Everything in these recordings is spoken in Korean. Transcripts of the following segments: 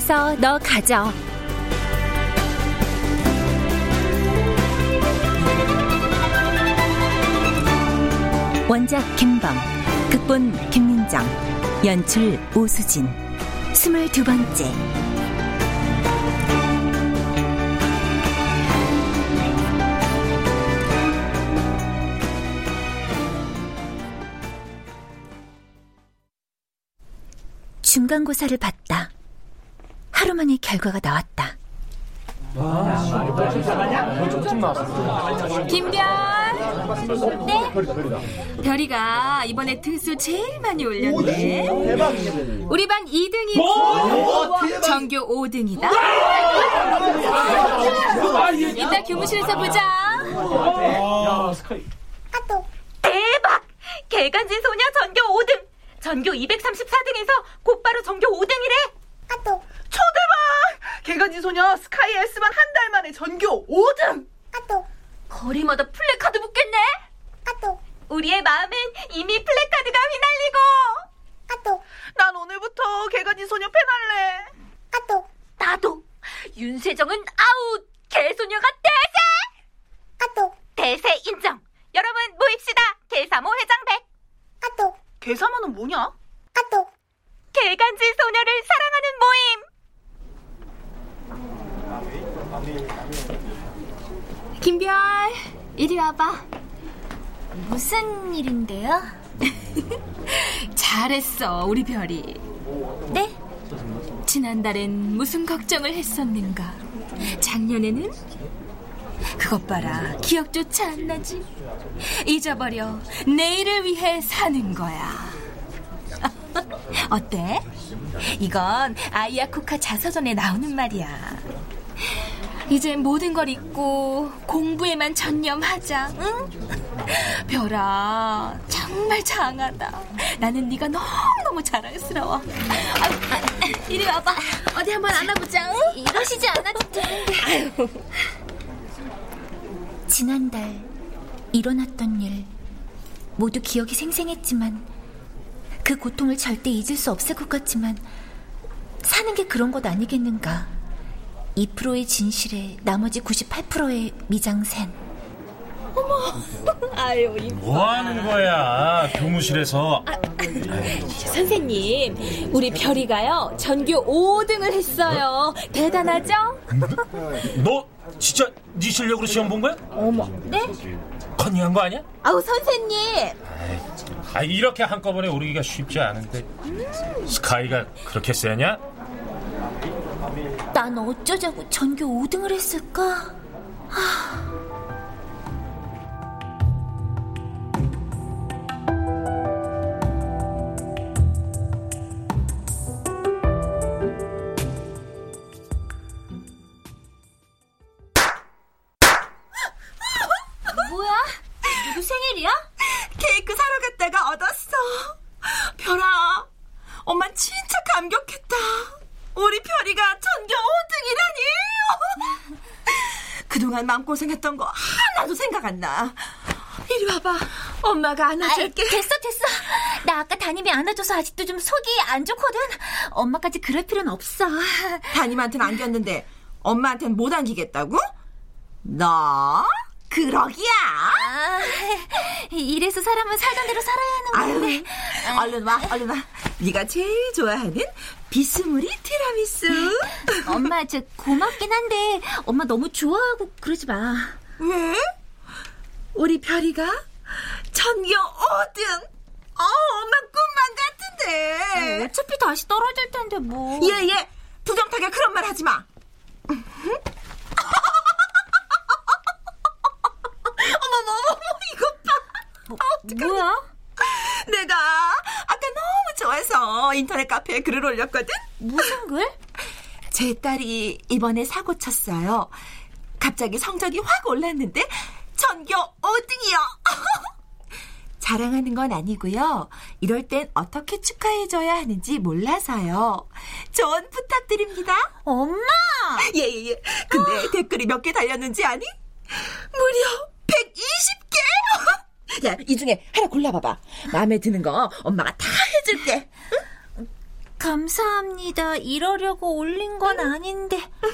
해서 너 가져. 원작 김범, 극본 김민정, 연출 오수진, 스물두 번째. 중간고사를 봤다. 하루 만에 결과가 나왔다. 김별. 네. 별이가 이번에 등수 제일 많이 올렸네. 우리 반 2등이고 전교 5등이다. 이따 교무실에서 보자. 대박! 개간지 소녀 전교 5등! 전교 234등에서 곧바로 전교 5등이래! 초대박! 개간지 소녀 스카이 S반 한 달 만에 전교 5등! 거리마다 플래카드 붙겠네? 우리의 마음엔 이미 플래카드가 휘날리고! 난 오늘부터 개간지 소녀 팬 할래! 나도! 윤세정은 아웃! 개소녀가 대세! 대세 인정! 여러분 모입시다! 개사모 회장백! 개사모는 뭐냐? 개간지 소녀를 사랑하는 모임! 김별, 이리 와봐. 무슨 일인데요? 잘했어, 우리 별이. 네? 지난달엔 무슨 걱정을 했었는가? 작년에는? 그것 봐라, 기억조차 안 나지? 잊어버려, 내일을 위해 사는 거야. 어때? 이건 아이아코카 자서전에 나오는 말이야. 이제 모든 걸 잊고 공부에만 전념하자, 응? 별아, 정말 장하다. 나는 네가 너무너무 자랑스러워. 아, 아, 이리 와봐. 어디 한번 안아보자, 응? 이러시지 않아도 되는데. 아유. 지난달 일어났던 일 모두 기억이 생생했지만 그 고통을 절대 잊을 수 없을 것 같지만 사는 게 그런 것 아니겠는가 2%의 진실에 나머지 98%의 미장센 아유, 뭐 하는 거야? 교무실에서. 선생님, 우리 별이가요, 전교 5등을 했어요. 대단하죠? 너 진짜 네 실력으로 시험 본 거야? 어머, 네? 컨닝한 거 아니야? 아우, 선생님. 아 이렇게 한꺼번에 오르기가 쉽지 않은데 스카이가 그렇게 세냐? 난 어쩌자고 전교 5등을 했을까? 뭐 고생했던 거 하나도 생각 안 나. 이리 와봐. 엄마가 안아줄게. 아이, 됐어, 됐어. 나 아까 담임이 안아줘서 아직도 좀 속이 안 좋거든. 엄마까지 그럴 필요는 없어. 담임한테는 안겼는데 엄마한테는 못 안기겠다고? 너 그러기야. 아, 이래서 사람은 살던 대로 살아야 하는 건데. 아유, 얼른 와, 얼른 와. 네가 제일 좋아하는 비스무리 티라미수. 엄마, 저 고맙긴 한데 엄마 너무 좋아하고 그러지 마. 왜? 우리 별이가 전교 5등. 어, 엄마 꿈만 같은데. 어 차피 다시 떨어질 텐데 뭐. 얘, 얘, 부정타게 그런 말 하지 마. 어머머머, 이것 봐. 뭐, 뭐야? 내가 좋아서 인터넷 카페에 글을 올렸거든? 무슨 글? 제 딸이 이번에 사고 쳤어요. 갑자기 성적이 확 올랐는데 전교 5등이요. 자랑하는 건 아니고요. 이럴 땐 어떻게 축하해줘야 하는지 몰라서요. 조언 부탁드립니다. 엄마! 예, 예, 예. 근데 댓글이 몇 개 달렸는지 아니? 무려 120개! 야, 이 중에 하나 골라봐봐. 마음에 드는 거 엄마가 다 해줄게. 감사합니다. 이러려고 올린 건 아닌데. 헐!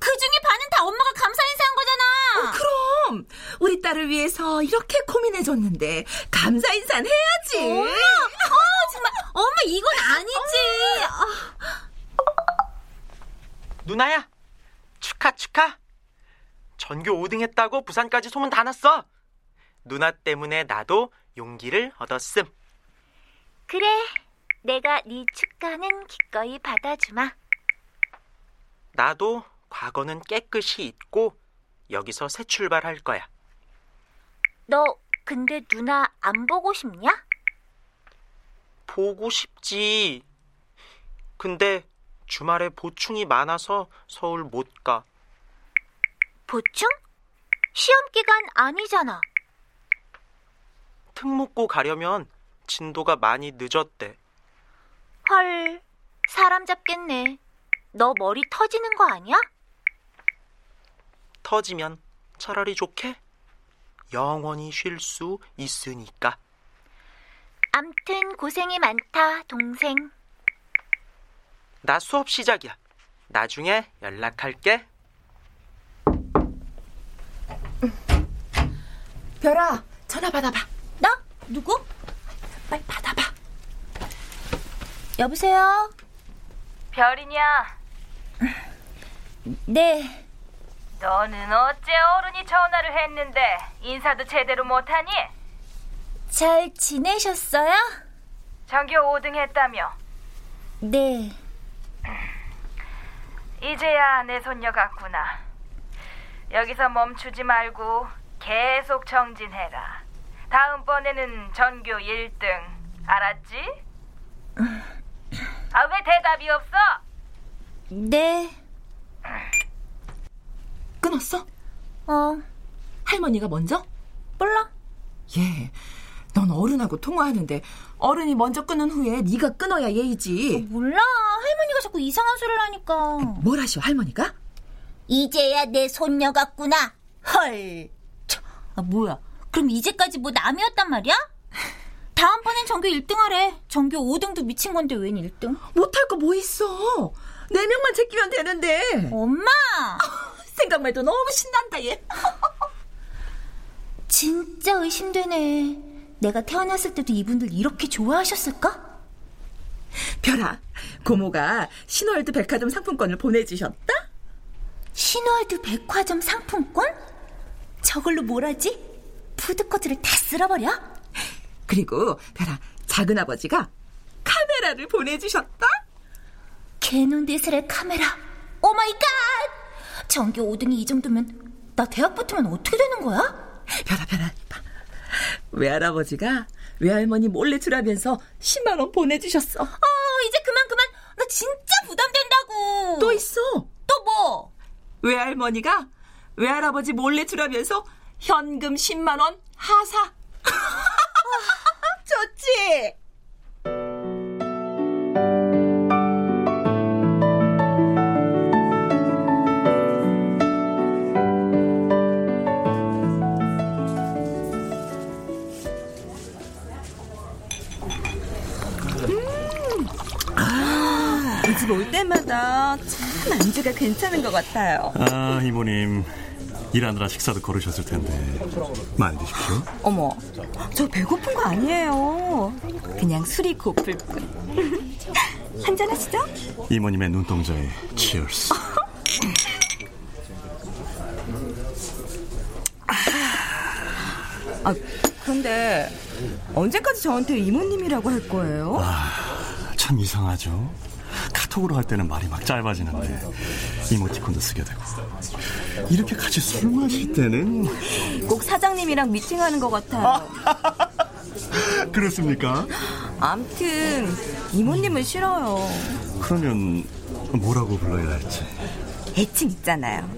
그 중에 반은 다 엄마가 감사 인사한 거잖아! 어, 그럼! 우리 딸을 위해서 이렇게 고민해 줬는데, 감사 인사는 해야지! 엄마! 어, 정말, 엄마, 이건 아니지! 누나야, 축하, 축하! 전교 5등 했다고 부산까지 소문 다 났어! 누나 때문에 나도 용기를 얻었음. 그래, 내가 네 축하는 기꺼이 받아주마. 나도 과거는 깨끗이 잊고 여기서 새 출발할 거야. 너 근데 누나 안 보고 싶냐? 보고 싶지. 근데 주말에 보충이 많아서 서울 못 가. 보충? 시험 기간 아니잖아. 특목고 가려면 진도가 많이 늦었대. 헐, 사람 잡겠네. 너 머리 터지는 거 아니야? 터지면 차라리 좋게 영원히 쉴 수 있으니까. 암튼 고생이 많다, 동생. 나 수업 시작이야. 나중에 연락할게. 별아, 전화 받아봐. 나? 누구? 빨리 받아봐. 여보세요? 별이냐? 네. 너는 어째 어른이 전화를 했는데 인사도 제대로 못하니? 잘 지내셨어요? 전교 5등 했다며? 네. 이제야 내 손녀 같구나. 여기서 멈추지 말고 계속 정진해라. 다음번에는 전교 1등. 알았지? 아, 왜 대답이 없어? 네. 끊었어? 어. 할머니가 먼저? 몰라. 예. 넌 어른하고 통화하는데 어른이 먼저 끊은 후에 네가 끊어야 예의지. 몰라. 할머니가 자꾸 이상한 소리를 하니까. 뭘 하셔 할머니가? 이제야 내 손녀 같구나. 헐. 아, 뭐야. 그럼 이제까지 뭐 남이었단 말이야? 다음번엔 전교 1등 하래. 전교 5등도 미친 건데 웬 1등? 못할 거 뭐 있어. 네 명만 제끼면 되는데. 엄마! 생각만 해도 너무 신난다 얘. 진짜 의심되네. 내가 태어났을 때도 이분들 이렇게 좋아하셨을까? 별아, 고모가 신월드 백화점 상품권을 보내주셨다? 신월드 백화점 상품권? 저걸로 뭘 하지? 푸드코트를 다 쓸어버려? 그리고 별아, 작은 아버지가 카메라를 보내주셨다? 캐논대스의 카메라. Oh my God! 전교 5등이 이 정도면 나 대학 붙으면 어떻게 되는 거야? 별아, 봐. 외할아버지가 외할머니 몰래 주라면서 10만 원 보내주셨어. 어, 이제 그만 그만. 나 진짜 부담된다고. 또 있어. 또 뭐? 외할머니가 외할아버지 몰래 주라면서 현금 10만 원 하사. 좋지. 음. 올 때마다 참 안주가 괜찮은 것 같아요. 아, 이모님. 일하느라 식사도 거르셨을 텐데 많이 드십시오. 어머, 저 배고픈 거 아니에요. 그냥 술이 고플 뿐. 한잔 하시죠? 이모님의 눈동자에 치얼스. 아, 근데 언제까지 저한테 이모님이라고 할 거예요? 아, 참 이상하죠. 카톡으로 할 때는 말이 막 짧아지는데 이모티콘도 쓰게 되고 이렇게 같이 술 마실 때는 꼭 사장님이랑 미팅하는 것 같아요. 그렇습니까? 암튼 이모님은 싫어요. 그러면 뭐라고 불러야 할지 애칭 있잖아요.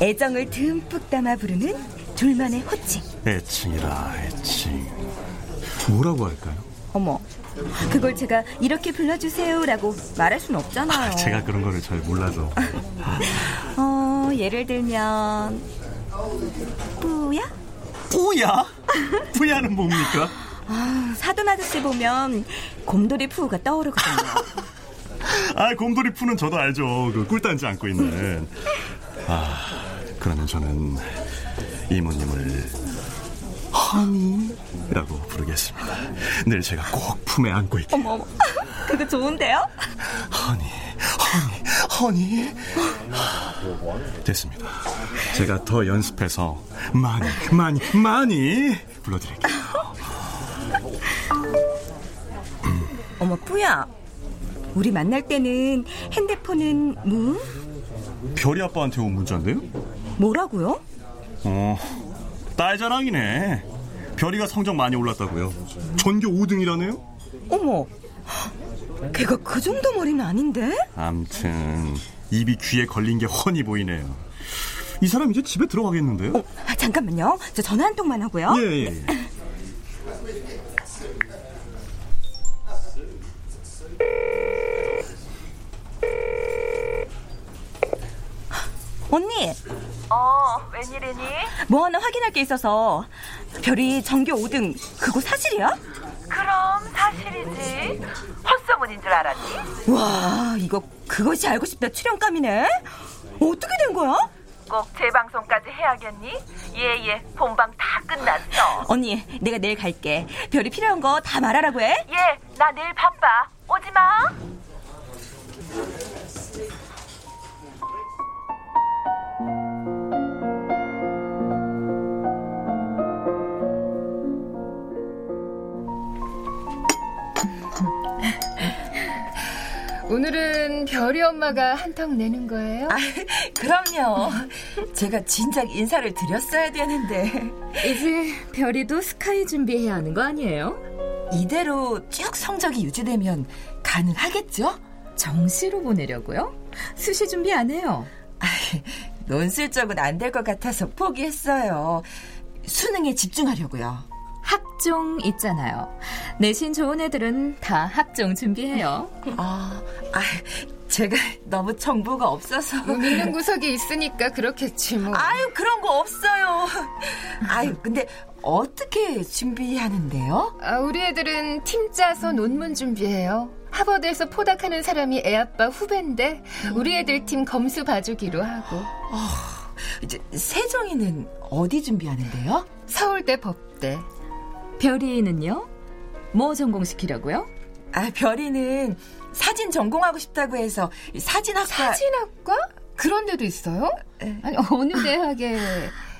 애정을 듬뿍 담아 부르는 둘만의 호칭. 애칭이라 애칭 뭐라고 할까요? 어머, 그걸 제가 이렇게 불러주세요라고 말할 순 없잖아요. 아, 제가 그런 거를 잘 몰라서 어, 예를 들면 뿌야? 뿌야? 뿌야는 뭡니까? 아, 사돈 아저씨 보면 곰돌이 푸우가 떠오르거든요. 아, 곰돌이 푸는 저도 알죠. 그 꿀단지 안고 있는. 아, 그러면 저는 이모님을 허니라고 부르겠습니다. 늘 제가 꼭 품에 안고 있게. 어머, 어머, 그거 좋은데요? 허니, 허니, 허니. 됐습니다. 제가 더 연습해서 많이, 많이, 많이 불러드릴게요. 어머, 뿌야. 우리 만날 때는 핸드폰은 무? 별이 아빠한테 온 문자인데요? 뭐라고요? 어, 딸 자랑이네. 별이가 성적 많이 올랐다고요. 전교 5등이라네요? 어머, 걔가 그 정도 머리는 아닌데? 암튼 입이 귀에 걸린 게 훤히 보이네요. 이 사람 이제 집에 들어가겠는데요? 어, 아, 잠깐만요. 저 전화 한 통만 하고요. 예, 예, 예. 언니, 어, 웬일이니? 뭐 하나 확인할 게 있어서 별이 전교 5등 그거 사실이야? 그럼 사실이지. 헛소문인 줄 알았니? 와, 이거 그것이 알고 싶다 출연감이네. 어떻게 된 거야? 꼭 재방송까지 해야겠니? 예, 예, 본방 다 끝났어. 언니, 내가 내일 갈게. 별이 필요한 거 다 말하라고 해. 예, 나 내일 바빠. 오지 마. 오늘은 별이 엄마가 한턱 내는 거예요? 아, 그럼요. 제가 진작 인사를 드렸어야 되는데. 이제 별이도 스카이 준비해야 하는 거 아니에요? 이대로 쭉 성적이 유지되면 가능하겠죠? 정시로 보내려고요? 수시 준비 안 해요? 아, 논술적은 안 될 것 같아서 포기했어요. 수능에 집중하려고요. 학종 있잖아요. 내신 좋은 애들은 다 학종 준비해요. 아, 아 제가 너무 정보가 없어서. 믿는 구석이 있으니까 그렇겠지 뭐. 아유, 그런 거 없어요. 아유, 근데 어떻게 준비하는데요? 아, 우리 애들은 팀 짜서 논문 준비해요. 하버드에서 포닥하는 사람이 애 아빠 후배인데 우리 애들 팀 검수 봐주기로 하고. 어, 이제 세정이는 어디 준비하는데요? 서울대 법대. 별이는요? 뭐 전공시키려고요? 아, 별이는 사진 전공하고 싶다고 해서 사진학과 사진학과? 그런 데도 있어요? 아니 어느 대학에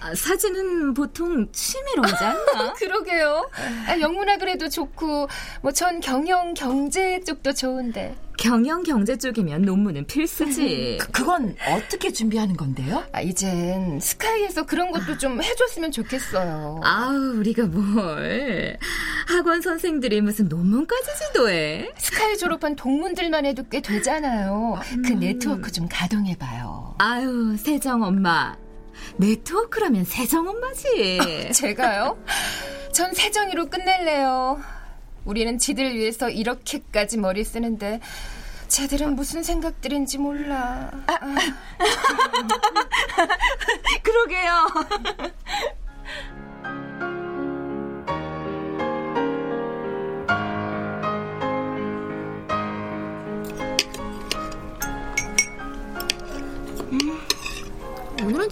아, 사진은 보통 취미로 하지 않나? 그러게요. 아, 영문학을 해도 좋고 뭐 전 경영 경제 쪽도 좋은데. 경영 경제 쪽이면 논문은 필수지. 그, 그건 어떻게 준비하는 건데요? 아, 이젠 스카이에서 그런 것도 좀 해줬으면 좋겠어요. 아우, 우리가 뭘. 학원 선생들이 무슨 논문까지 지도해? 스카이 졸업한 동문들만 해도 꽤 되잖아요. 그 네트워크 좀 가동해봐요. 아유, 세정 엄마. 네트워크라면 세정 엄마지. 제가요? 전 세정이로 끝낼래요. 우리는 지들 위해서 이렇게까지 머리 쓰는데 쟤들은 무슨 생각들인지 몰라. 아. 그러게요.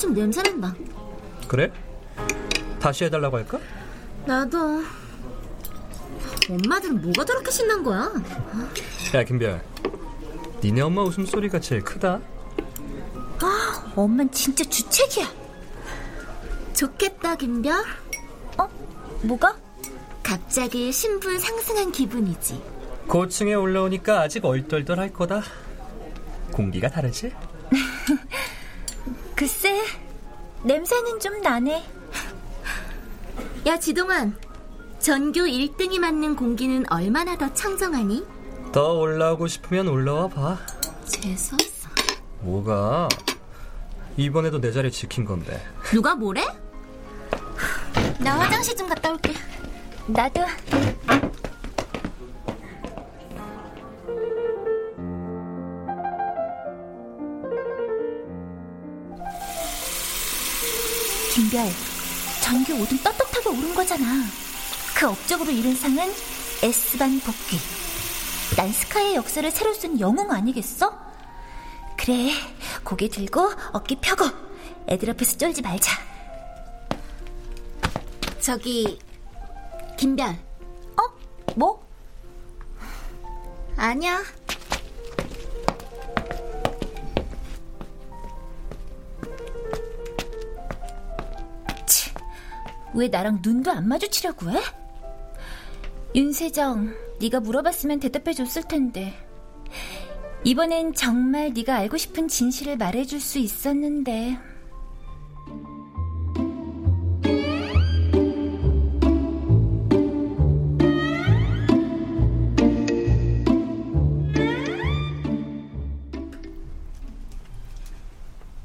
좀 냄새난다. 그래? 다시 해달라고 할까? 나도. 엄마들은 뭐가 저렇게 신난 거야? 야 김별 니네 엄마 웃음소리가 제일 크다 아, 엄만 진짜 주책이야. 좋겠다, 김별. 어? 뭐가? 갑자기 신분 상승한 기분이지. 고층에 올라오니까 아직 얼떨떨할 거다 공기가 다르지? 글쎄, 냄새는 좀 나네. 야, 지동환. 전교 1등이 맞는 공기는 얼마나 더 청정하니? 더 올라오고 싶으면 올라와 봐 재수없어. 뭐가 이번에도 내 자리 지킨 건데 누가 뭐래? 나 화장실 좀 갔다 올게. 나도. 김별, 전교 5등 떳떳하게 오른 거잖아. 그 업적으로 이룬 상은 S반 복귀. 난 스카이의 역사를 새로 쓴 영웅 아니겠어? 그래, 고개 들고 어깨 펴고 애들 앞에서 쫄지 말자. 저기, 김별. 어? 뭐? 아니야. 왜 나랑 눈도 안 마주치려고 해? 윤세정, 네가 물어봤으면 대답해 줬을 텐데. 이번엔 정말 네가 알고 싶은 진실을 말해 줄 수 있었는데.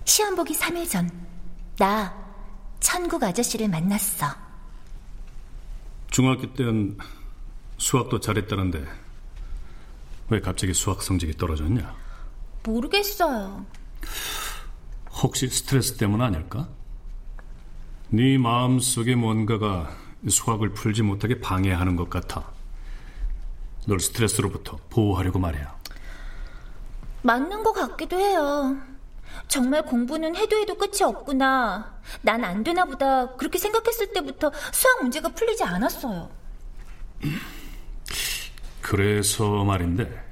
시험 보기 3일 전, 나 천국 아저씨를 만났어. 중학교 때는 수학도 잘했다는데 왜 갑자기 수학 성적이 떨어졌냐? 모르겠어요. 혹시 스트레스 때문 아닐까? 네 마음속에 뭔가가 수학을 풀지 못하게 방해하는 것 같아. 널 스트레스로부터 보호하려고 말이야. 맞는 것 같기도 해요. 정말 공부는 해도 해도 끝이 없구나. 난 안 되나 보다. 그렇게 생각했을 때부터 수학 문제가 풀리지 않았어요. 그래서 말인데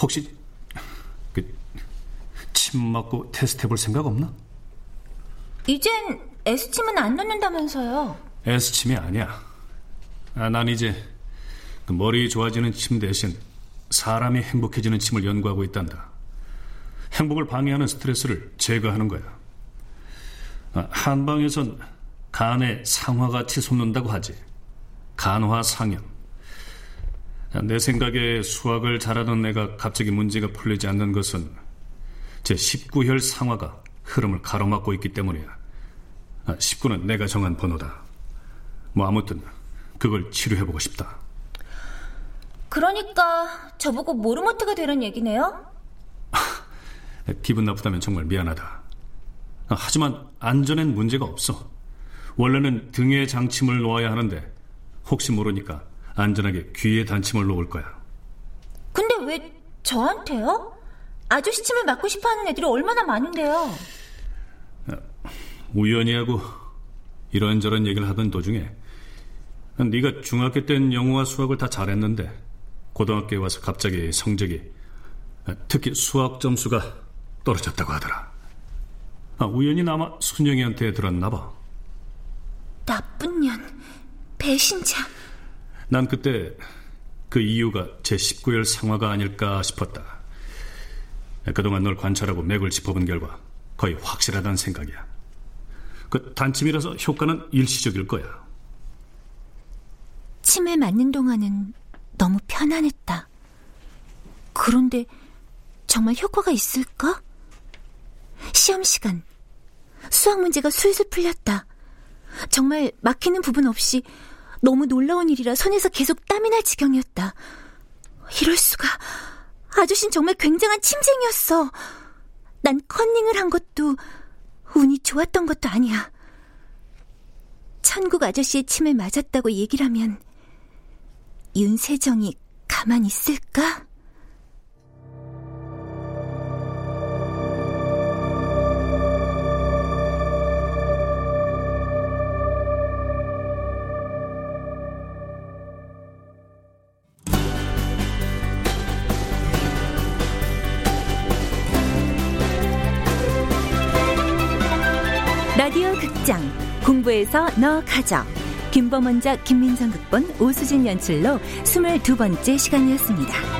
혹시 그 침 맞고 테스트 해볼 생각 없나? 이젠 S침은 안 넣는다면서요. S침이 아니야. 아, 난 이제 그 머리 좋아지는 침 대신 사람이 행복해지는 침을 연구하고 있단다. 행복을 방해하는 스트레스를 제거하는 거야. 아, 한방에선 간에 상화가 치솟는다고 하지. 간화상염. 아, 내 생각에 수학을 잘하던 내가 갑자기 문제가 풀리지 않는 것은 제 19혈 상화가 흐름을 가로막고 있기 때문이야. 19는 내가 정한 번호다. 뭐 아무튼 그걸 치료해보고 싶다. 그러니까 저보고 모르모트가 되는 얘기네요? 기분 나쁘다면 정말 미안하다. 아, 하지만 안전엔 문제가 없어. 원래는 등에 장침을 놓아야 하는데 혹시 모르니까 안전하게 귀에 단침을 놓을 거야. 근데 왜 저한테요? 아저씨 침을 맞고 싶어 하는 애들이 얼마나 많은데요. 우연히 하고 이런저런 얘기를 하던 도중에 네가 중학교 땐 영어와 수학을 다 잘했는데 고등학교에 와서 갑자기 성적이 특히 수학 점수가 떨어졌다고 하더라. 아, 우연히 아마 순영이한테 들었나 봐. 나쁜 년, 배신자. 난 그때 그 이유가 제 19열 상화가 아닐까 싶었다. 그동안 널 관찰하고 맥을 짚어본 결과 거의 확실하다는 생각이야. 그 단침이라서 효과는 일시적일 거야. 침을 맞는 동안은 너무 편안했다. 그런데 정말 효과가 있을까? 시험 시간. 수학 문제가 술술 풀렸다. 정말 막히는 부분 없이 너무 놀라운 일이라 손에서 계속 땀이 날 지경이었다. 이럴 수가. 아저씨는 정말 굉장한 침쟁이였어. 난 컨닝을 한 것도 운이 좋았던 것도 아니야. 천국 아저씨의 침을 맞았다고 얘기를 하면 윤세정이 가만히 있을까? 라디오 극장 공부에서 너 가져 김범원작 김민성 극본 오수진 연출로 22번째 시간이었습니다.